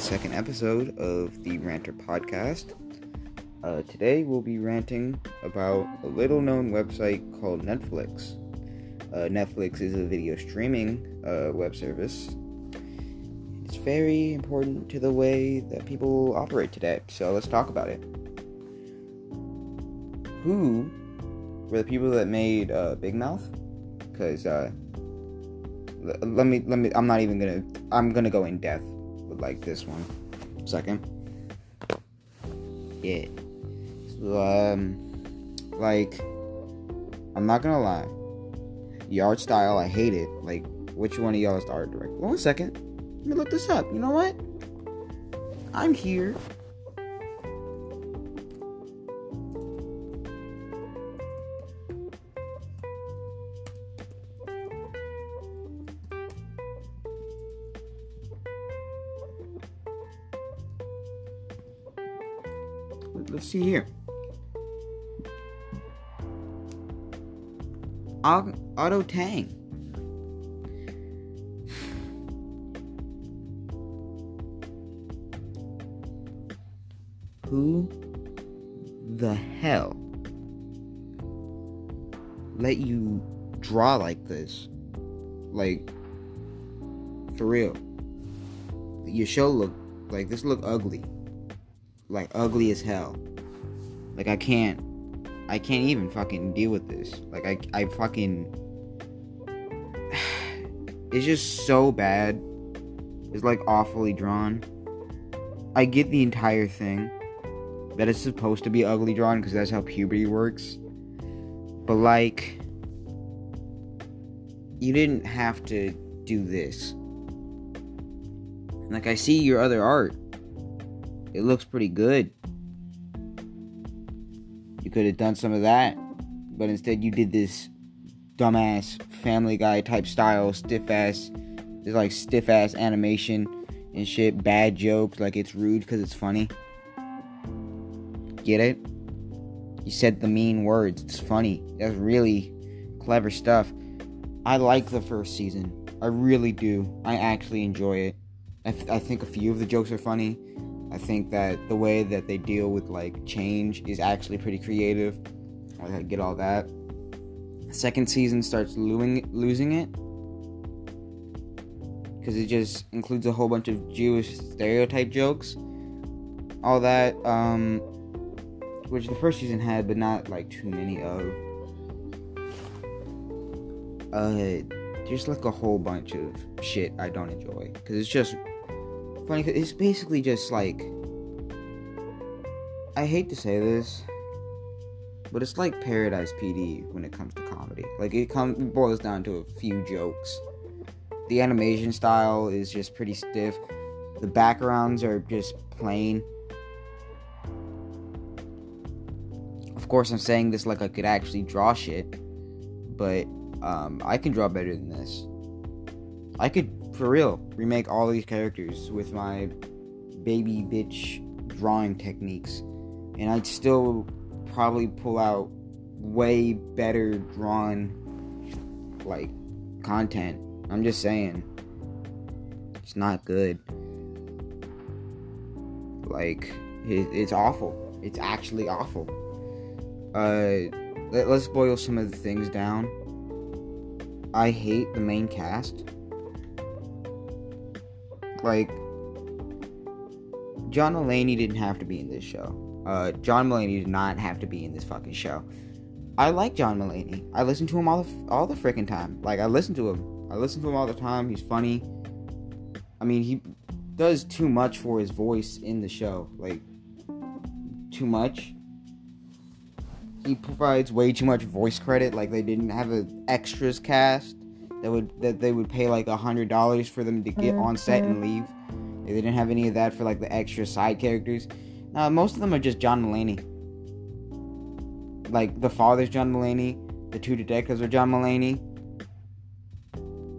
second episode of the Ranter Podcast. Uh, today we'll be ranting about a little known website called Netflix. Uh, Netflix is a video streaming uh, web service. It's very important to the way that people operate today, so let's talk about it. Who were the people that made uh, Big Mouth? Because uh, let me let me i'm not even gonna i'm gonna go in depth like this one. Second. Yeah. So, um like i'm not gonna lie. The art style i hate it. Like which one of y'all is the art director? One second. Let me look this up. You know what? I'm here see here. Auto Tang. Who the hell let you draw like this? Like, for real. Your show look like this look ugly like ugly as hell. Like I can't I can't even fucking deal with this. Like I I fucking it's just so bad. It's like awfully drawn. I get the entire thing that it's supposed to be ugly drawn because that's how puberty works. But like you didn't have to do this. Like I see your other art it looks pretty good. You could have done some of that, but instead you did this dumbass Family Guy type style, stiff ass, it's like stiff ass animation and shit, bad jokes, like it's rude because it's funny. Get it? You said the mean words. It's funny. That's really clever stuff. I like the first season. I really do. I actually enjoy it. I, th- I think a few of the jokes are funny. I think that the way that they deal with like change is actually pretty creative. I get all that. Second season starts losing losing it because it just includes a whole bunch of Jewish stereotype jokes. All that, um, which the first season had, but not like too many of. Uh, just like a whole bunch of shit I don't enjoy because it's just funny. It's basically just like I hate to say this, but it's like Paradise PD when it comes to comedy. Like it comes boils down to a few jokes. The animation style is just pretty stiff. The backgrounds are just plain. Of course, I'm saying this like I could actually draw shit, but um, I can draw better than this. I could for real, remake all these characters with my baby bitch drawing techniques, and I'd still probably pull out way better drawn like content. I'm just saying, it's not good. Like, it, it's awful. It's actually awful. Uh, let, let's boil some of the things down. I hate the main cast like John Mulaney didn't have to be in this show. Uh, John Mulaney did not have to be in this fucking show. I like John Mulaney. I listen to him all the all the freaking time. Like I listen to him. I listen to him all the time. He's funny. I mean, he does too much for his voice in the show. Like too much. He provides way too much voice credit. Like they didn't have an extras cast that would that they would pay like a hundred dollars for them to get on set and mm-hmm. leave. They didn't have any of that for like the extra side characters. Now most of them are just John Mulaney. Like the father's John Mulaney, the two detectives are John Mulaney.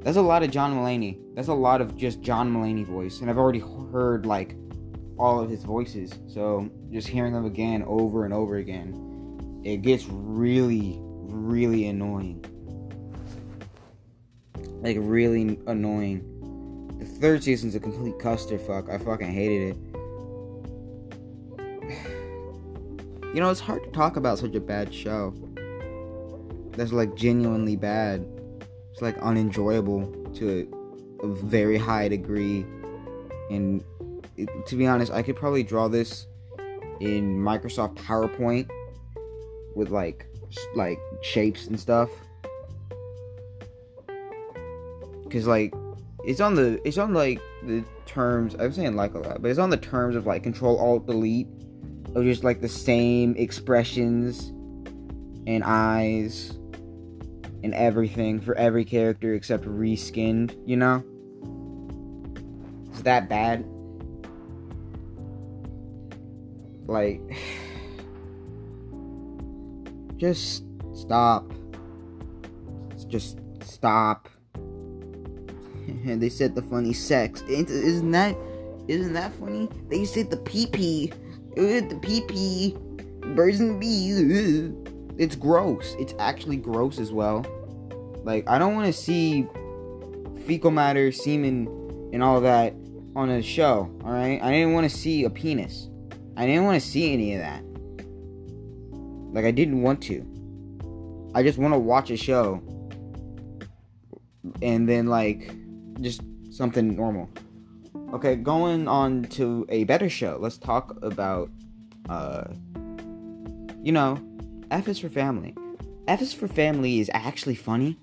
That's a lot of John Mulaney. That's a lot of just John Mulaney voice, and I've already heard like all of his voices. So just hearing them again over and over again, it gets really, really annoying like really annoying. The third season's a complete custer. Fuck, I fucking hated it. You know, it's hard to talk about such a bad show. That's like genuinely bad. It's like unenjoyable to a, a very high degree. And it, to be honest, I could probably draw this in Microsoft PowerPoint with like like shapes and stuff. Cause like it's on the it's on like the terms I'm saying like a lot, but it's on the terms of like control alt delete of just like the same expressions and eyes and everything for every character except reskinned, you know? Is that bad? Like just stop. Just stop. And they said the funny sex. Isn't that isn't that funny? They said the pee pee. Uh, the pee pee. Birds and bees. Uh, it's gross. It's actually gross as well. Like I don't want to see fecal matter, semen, and all that on a show. All right. I didn't want to see a penis. I didn't want to see any of that. Like I didn't want to. I just want to watch a show and then like just something normal. Okay, going on to a better show. Let's talk about uh you know, F is for Family. F is for Family is actually funny.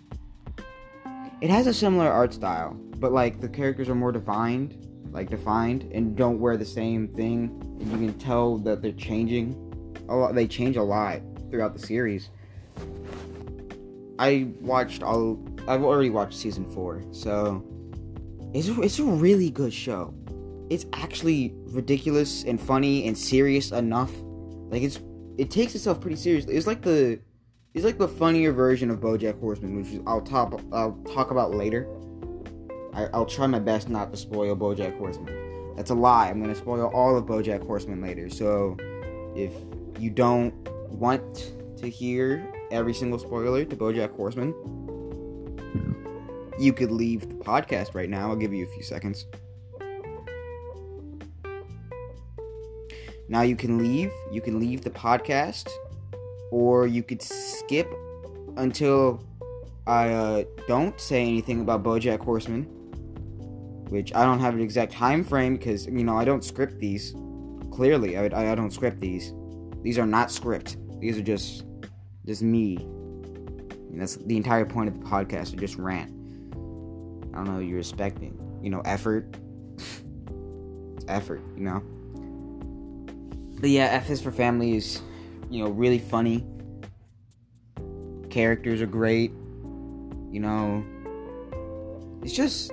It has a similar art style, but like the characters are more defined, like defined and don't wear the same thing. And you can tell that they're changing a lot they change a lot throughout the series. I watched all I've already watched season 4. So it's it's a really good show. It's actually ridiculous and funny and serious enough. Like it's it takes itself pretty seriously. It's like the it's like the funnier version of BoJack Horseman, which I'll talk I'll talk about later. I, I'll try my best not to spoil BoJack Horseman. That's a lie. I'm gonna spoil all of BoJack Horseman later. So if you don't want to hear every single spoiler to BoJack Horseman, you could leave the podcast right now. I'll give you a few seconds. Now you can leave. You can leave the podcast, or you could skip until I uh, don't say anything about BoJack Horseman, which I don't have an exact time frame because you know I don't script these. Clearly, I, I don't script these. These are not script. These are just just me. And that's the entire point of the podcast. To just rant. I don't know. You're expecting, you know, effort. effort, you know. But yeah, F is for Family is, you know, really funny. Characters are great. You know, it's just,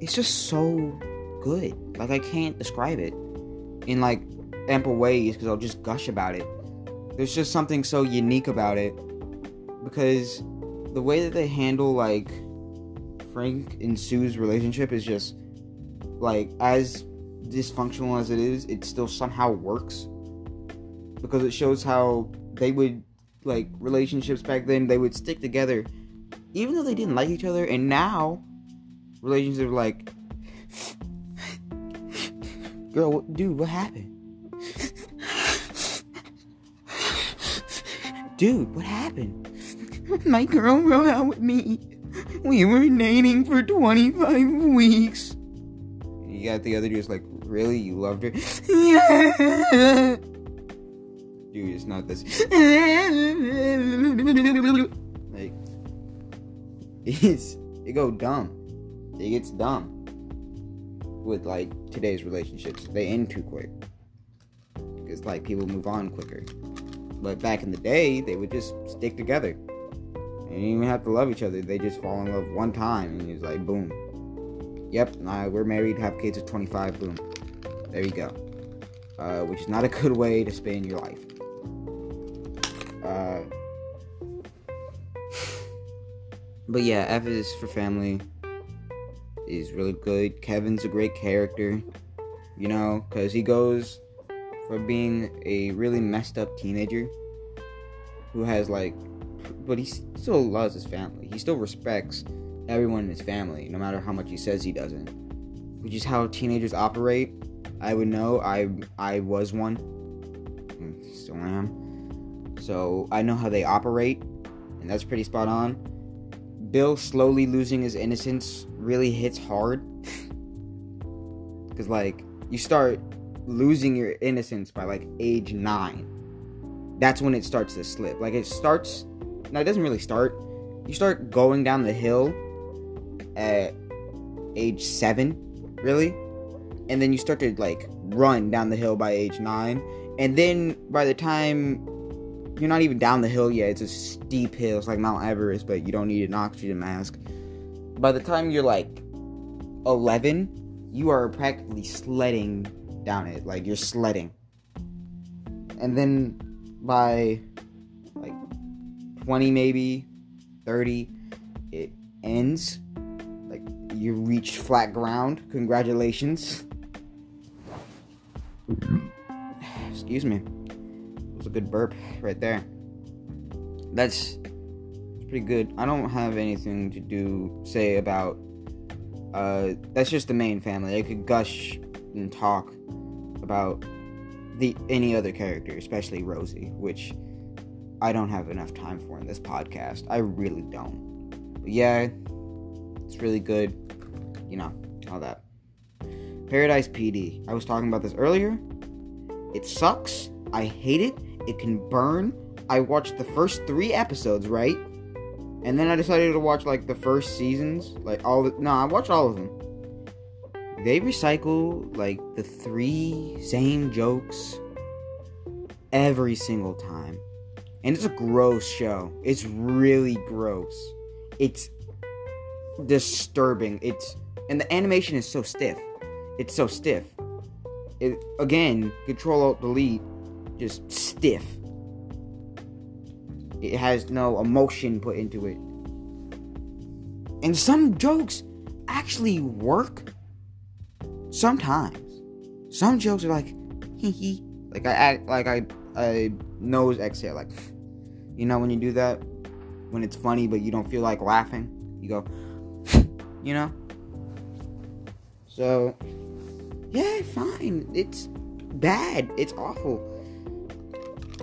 it's just so good. Like I can't describe it in like ample ways because I'll just gush about it. There's just something so unique about it because the way that they handle like Frank and Sue's relationship is just like as dysfunctional as it is, it still somehow works. Because it shows how they would like relationships back then they would stick together even though they didn't like each other. And now relationships are like girl dude what happened? Dude what happened? My girl broke out with me we were dating for 25 weeks. You got the other dude like really? You loved her? Yeah dude it's not this. Like it's it go dumb. It gets dumb with like today's relationships. They end too quick. Because like people move on quicker. But back in the day they would just stick together you even have to love each other. They just fall in love one time, and it's like boom. Yep, uh, we're married, have kids at 25. Boom. There you go. Uh, which is not a good way to spend your life. Uh, but yeah, F is for family. Is really good. Kevin's a great character, you know, because he goes from being a really messed up teenager who has like but he still loves his family. He still respects everyone in his family, no matter how much he says he doesn't. Which is how teenagers operate. I would know. I I was one. Hmm, still am. So I know how they operate, and that's pretty spot on. Bill slowly losing his innocence really hits hard. Because, like, you start losing your innocence by, like, age nine. That's when it starts to slip. Like, it starts. No, it doesn't really start. You start going down the hill at age seven, really. And then you start to, like, run down the hill by age nine. And then by the time you're not even down the hill yet. It's a steep hill. It's like Mount Everest, but you don't need an oxygen mask. By the time you're like 11, you are practically sledding down it. Like you're sledding. And then by 20, maybe 30, it ends. Like you reach flat ground. Congratulations. Excuse me it was a good burp right there. That's pretty good. I don't have anything to do say about. Uh, that's just the main family. I could gush and talk about the any other character, especially Rosie, which I don't have enough time for in this podcast. I really don't. But yeah, it's really good. You know, all that. Paradise PD. I was talking about this earlier. It sucks. I hate it it can burn. I watched the first three episodes, right? And then I decided to watch like the first seasons, like all. The, no, I watched all of them. They recycle like the three same jokes every single time, and it's a gross show. It's really gross. It's disturbing. It's and the animation is so stiff. It's so stiff. It again, Control Alt Delete just stiff. It has no emotion put into it. And some jokes actually work sometimes. Some jokes are like, hee hee. Like I act like I I nose exhale like you know when you do that when it's funny but you don't feel like laughing you go you know so yeah fine it's bad it's awful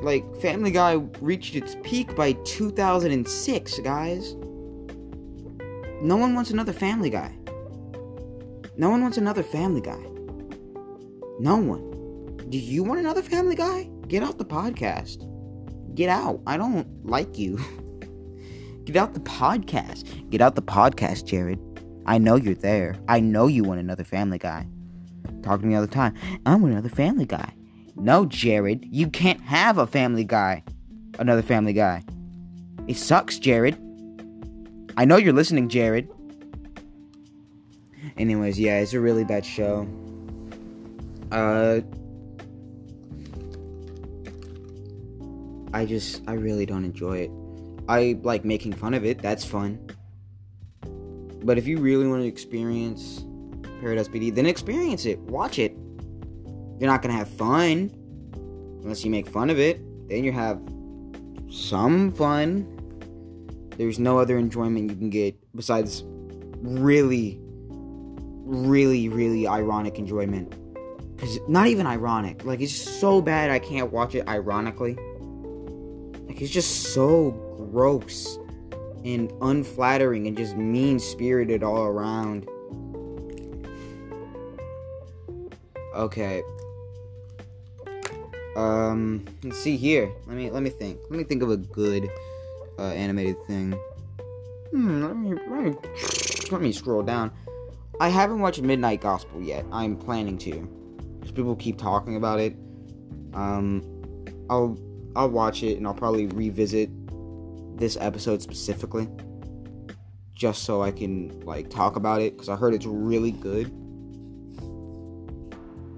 like, Family Guy reached its peak by 2006, guys. No one wants another Family Guy. No one wants another Family Guy. No one. Do you want another Family Guy? Get off the podcast. Get out. I don't like you. Get out the podcast. Get out the podcast, Jared. I know you're there. I know you want another Family Guy. Talk to me all the time. I want another Family Guy. No, Jared, you can't have a family guy. Another family guy. It sucks, Jared. I know you're listening, Jared. Anyways, yeah, it's a really bad show. Uh I just I really don't enjoy it. I like making fun of it. That's fun. But if you really want to experience Paradise PD, then experience it. Watch it. You're not gonna have fun unless you make fun of it. Then you have some fun. There's no other enjoyment you can get besides really, really, really ironic enjoyment. Cause not even ironic. Like it's so bad I can't watch it ironically. It's just so gross and unflattering and just mean spirited all around. Okay, um, let's see here. Let me let me think. Let me think of a good uh, animated thing. Hmm. Let me, let me let me scroll down. I haven't watched Midnight Gospel yet. I'm planning to. Because people keep talking about it. Um, I'll I'll watch it and I'll probably revisit this episode specifically, just so I can like talk about it. Because I heard it's really good.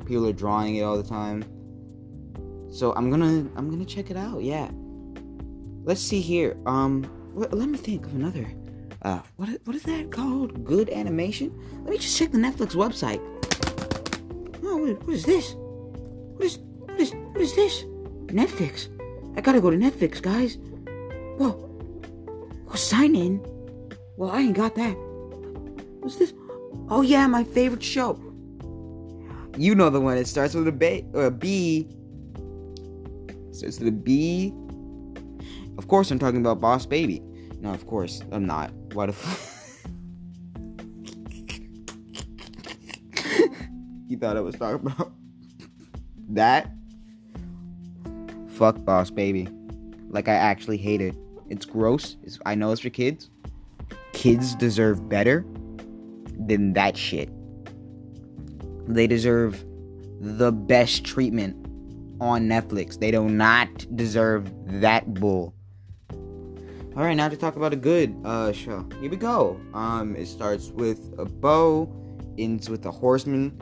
People are drawing it all the time. So I'm gonna I'm gonna check it out. Yeah. Let's see here. Um, let, let me think of another. Uh, what what is that called? Good animation. Let me just check the Netflix website. Oh, what is this? What is what is what is this? Netflix. I gotta go to Netflix, guys. Whoa. Well, sign in. Well, I ain't got that. What's this? Oh yeah, my favorite show. You know the one. It starts with a B. Or a B. Starts with a B. Of course, I'm talking about Boss Baby. No, of course I'm not. What if? you thought I was talking about that? Fuck Boss Baby. Like I actually hate it. It's gross. It's, I know it's for kids. Kids deserve better than that shit. They deserve the best treatment on Netflix. They do not deserve that bull. All right, now to talk about a good uh, show. Here we go. Um, it starts with a bow, ends with a horseman.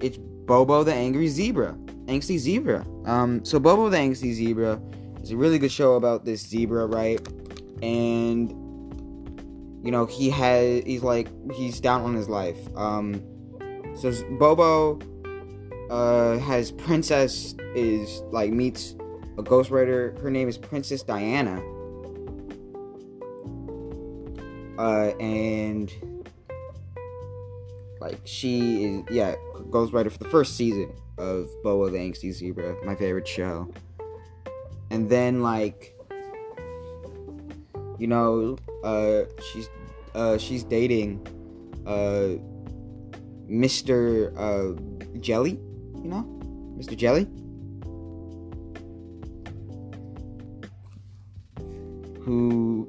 It's Bobo the Angry Zebra, Angsty Zebra. Um, so Bobo the Angsty Zebra is a really good show about this zebra, right? And you know he has he's like he's down on his life. Um, so Bobo uh, has princess is like meets a ghostwriter. Her name is Princess Diana. Uh, and like she is yeah ghostwriter for the first season of Bobo the Angsty Zebra, my favorite show. And then like you know, uh, she's uh, she's dating uh, Mr. Uh, Jelly, you know, Mr. Jelly. Who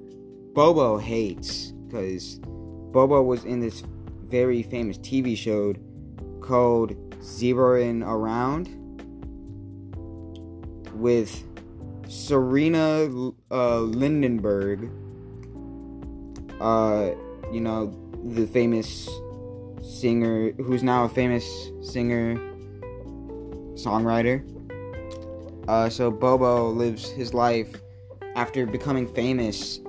Bobo hates because Bobo was in this very famous TV show called Zeroing Around with Serena uh, Lindenberg, uh, you know, the famous singer who's now a famous singer songwriter. Uh, so Bobo lives his life after becoming famous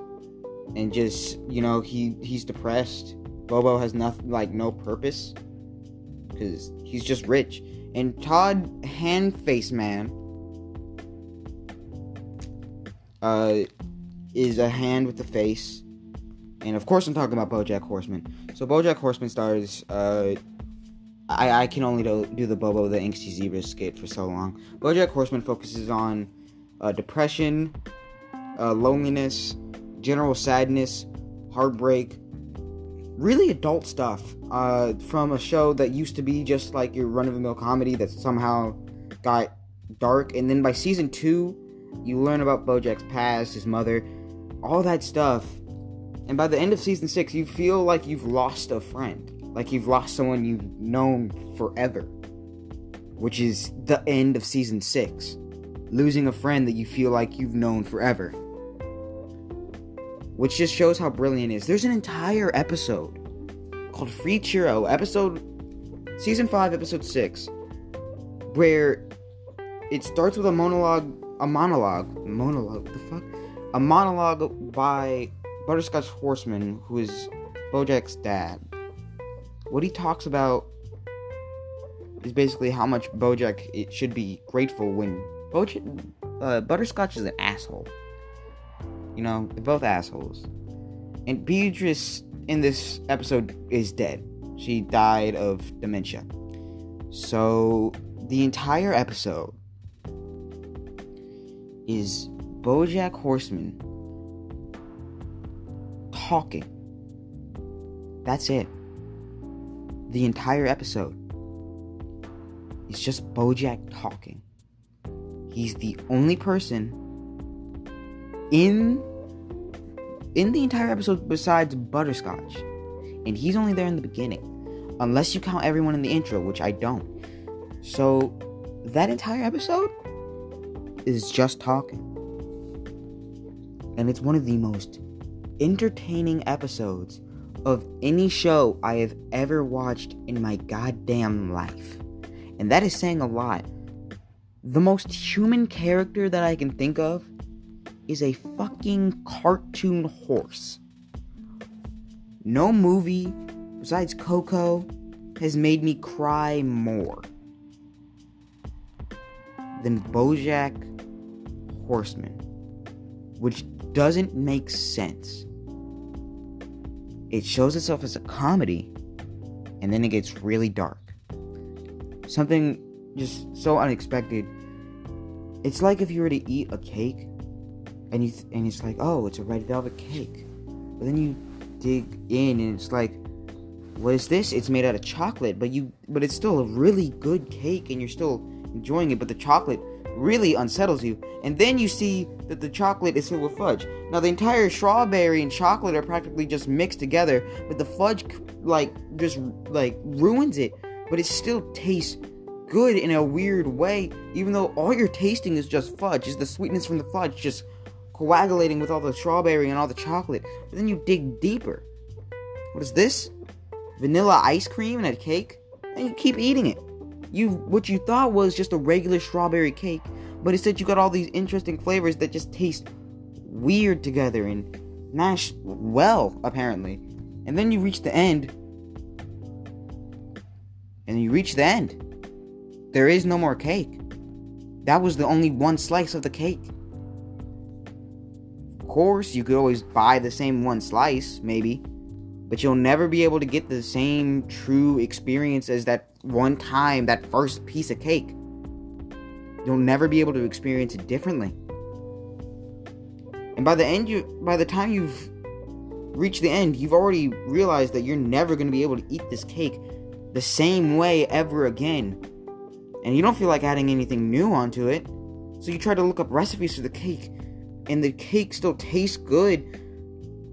and just you know he he's depressed bobo has nothing like no purpose because he's just rich. And todd handface man uh is a hand with a face. And of course i'm talking about bojack horseman. So bojack horseman stars uh I, I can only do, do the Bobo the Angsty Zebra skit for so long. BoJack Horseman focuses on uh, depression, uh, loneliness, general sadness, heartbreak, really adult stuff uh, from a show that used to be just like your run of the mill comedy that somehow got dark. And then by season two, you learn about Bojack's past, his mother, all that stuff. And by the end of season six, you feel like you've lost a friend, like you've lost someone you've known forever, which is the end of season six. Losing a friend that you feel like you've known forever which just shows how brilliant it is. There's an entire episode called Free Churro, episode season 5, episode 6, where it starts with a monologue, a monologue, monologue, the fuck? A monologue by Butterscotch Horseman, who is Bojack's dad. What he talks about is basically how much Bojack it should be grateful when Bojack, uh, Butterscotch is an asshole. You know, they're both assholes. And Beatrice in this episode is dead. She died of dementia. So the entire episode is Bojack Horseman talking. That's it. The entire episode is just Bojack talking. He's the only person in in the entire episode besides Butterscotch. And he's only there in the beginning. Unless you count everyone in the intro, which I don't. So that entire episode is just talking. And it's one of the most entertaining episodes of any show I have ever watched in my goddamn life. And that is saying a lot. The most human character that I can think of is a fucking cartoon horse. No movie besides Coco has made me cry more than Bojack Horseman, which doesn't make sense. it shows itself as a comedy and then it gets really dark. Something just so unexpected. It's like if you were to eat a cake and you th- and it's like, "Oh, it's a red velvet cake." But then you dig in and it's like, "What is this? It's made out of chocolate, but you but it's still a really good cake and you're still enjoying it, but the chocolate really unsettles you. And then you see that the chocolate is filled with fudge. Now the entire strawberry and chocolate are practically just mixed together, but the fudge like just like ruins it. But it still tastes good in a weird way, even though all you're tasting is just fudge, is the sweetness from the fudge just coagulating with all the strawberry and all the chocolate. But then you dig deeper. What is this? Vanilla ice cream and a cake? And you keep eating it you what you thought was just a regular strawberry cake, but instead you got all these interesting flavors that just taste weird together and mash well, apparently. And then you reach the end. And you reach the end. There is no more cake. That was the only one slice of the cake. Course, you could always buy the same one slice, maybe, but you'll never be able to get the same true experience as that one time, that first piece of cake. You'll never be able to experience it differently. And by the end you by the time you've reached the end, you've already realized that you're never going to be able to eat this cake the same way ever again. And you don't feel like adding anything new onto it. So you try to look up recipes for the cake and the cake still tastes good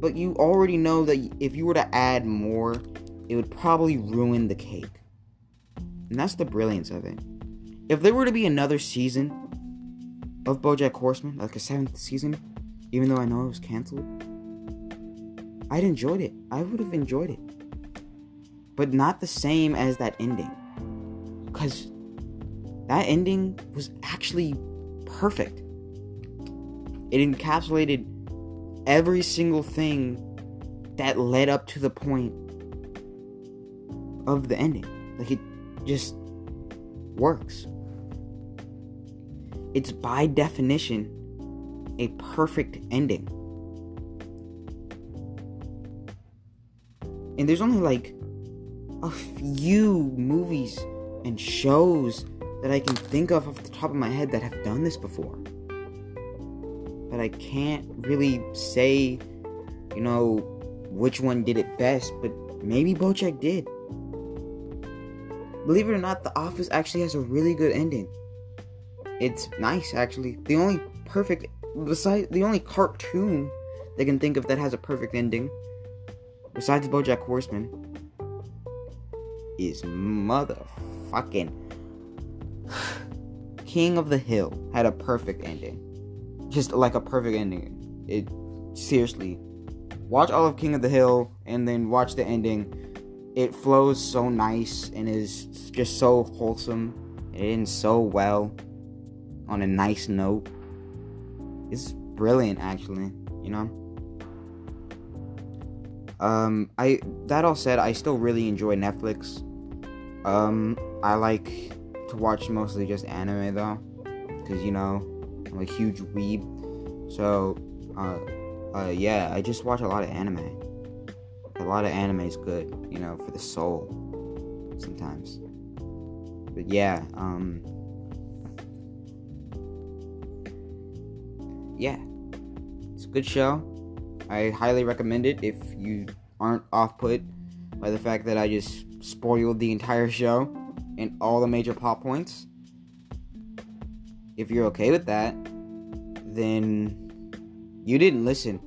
but you already know that if you were to add more, it would probably ruin the cake. And that's the brilliance of it. If there were to be another season of Bojack Horseman, like a seventh season, even though I know it was canceled, I'd enjoyed it. I would have enjoyed it. But not the same as that ending. Because that ending was actually perfect. It encapsulated every single thing that led up to the point of the ending. Like it just works. It's by definition a perfect ending. And there's only like a few movies and shows that I can think of off the top of my head that have done this before I can't really say, you know, which one did it best, but maybe Bojack did. Believe it or not, The Office actually has a really good ending. It's nice, actually. The only perfect, besides the only cartoon they can think of that has a perfect ending, besides BoJack Horseman, is motherfucking King of the Hill had a perfect ending just like a perfect ending. It seriously watch all of King of the Hill and then watch the ending. It flows so nice and is just so wholesome. It ends so well on a nice note. It's brilliant actually, you know? Um I that all said, I still really enjoy Netflix. Um I like to watch mostly just anime though cuz you know, I'm a huge weeb. So, uh, uh, yeah, I just watch a lot of anime. A lot of anime is good, you know, for the soul. Sometimes. But yeah, um, yeah, it's a good show. I highly recommend it if you aren't off put by the fact that I just spoiled the entire show and all the major plot points if you're okay with that, then you didn't listen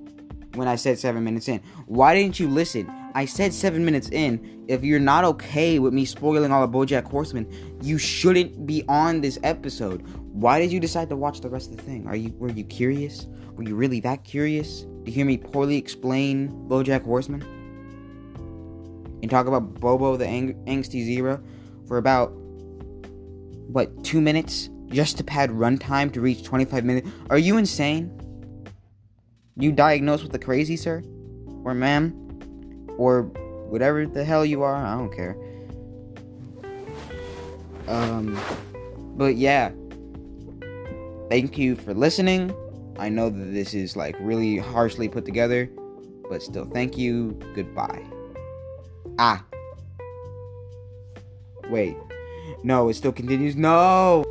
when I said seven minutes in. Why didn't you listen? I said seven minutes in. If you're not okay with me spoiling all of Bojack Horseman, you shouldn't be on this episode. Why did you decide to watch the rest of the thing? Are you were you curious? Were you really that curious to hear me poorly explain Bojack Horseman? And talk about Bobo the ang- angsty zebra for about what two minutes? Just to pad runtime to reach 25 minutes. Are you insane? You diagnosed with the crazy, sir? Or ma'am? Or whatever the hell you are? I don't care. Um, but yeah. Thank you for listening. I know that this is like really harshly put together, but still, thank you. Goodbye. Ah. Wait. No, it still continues. No!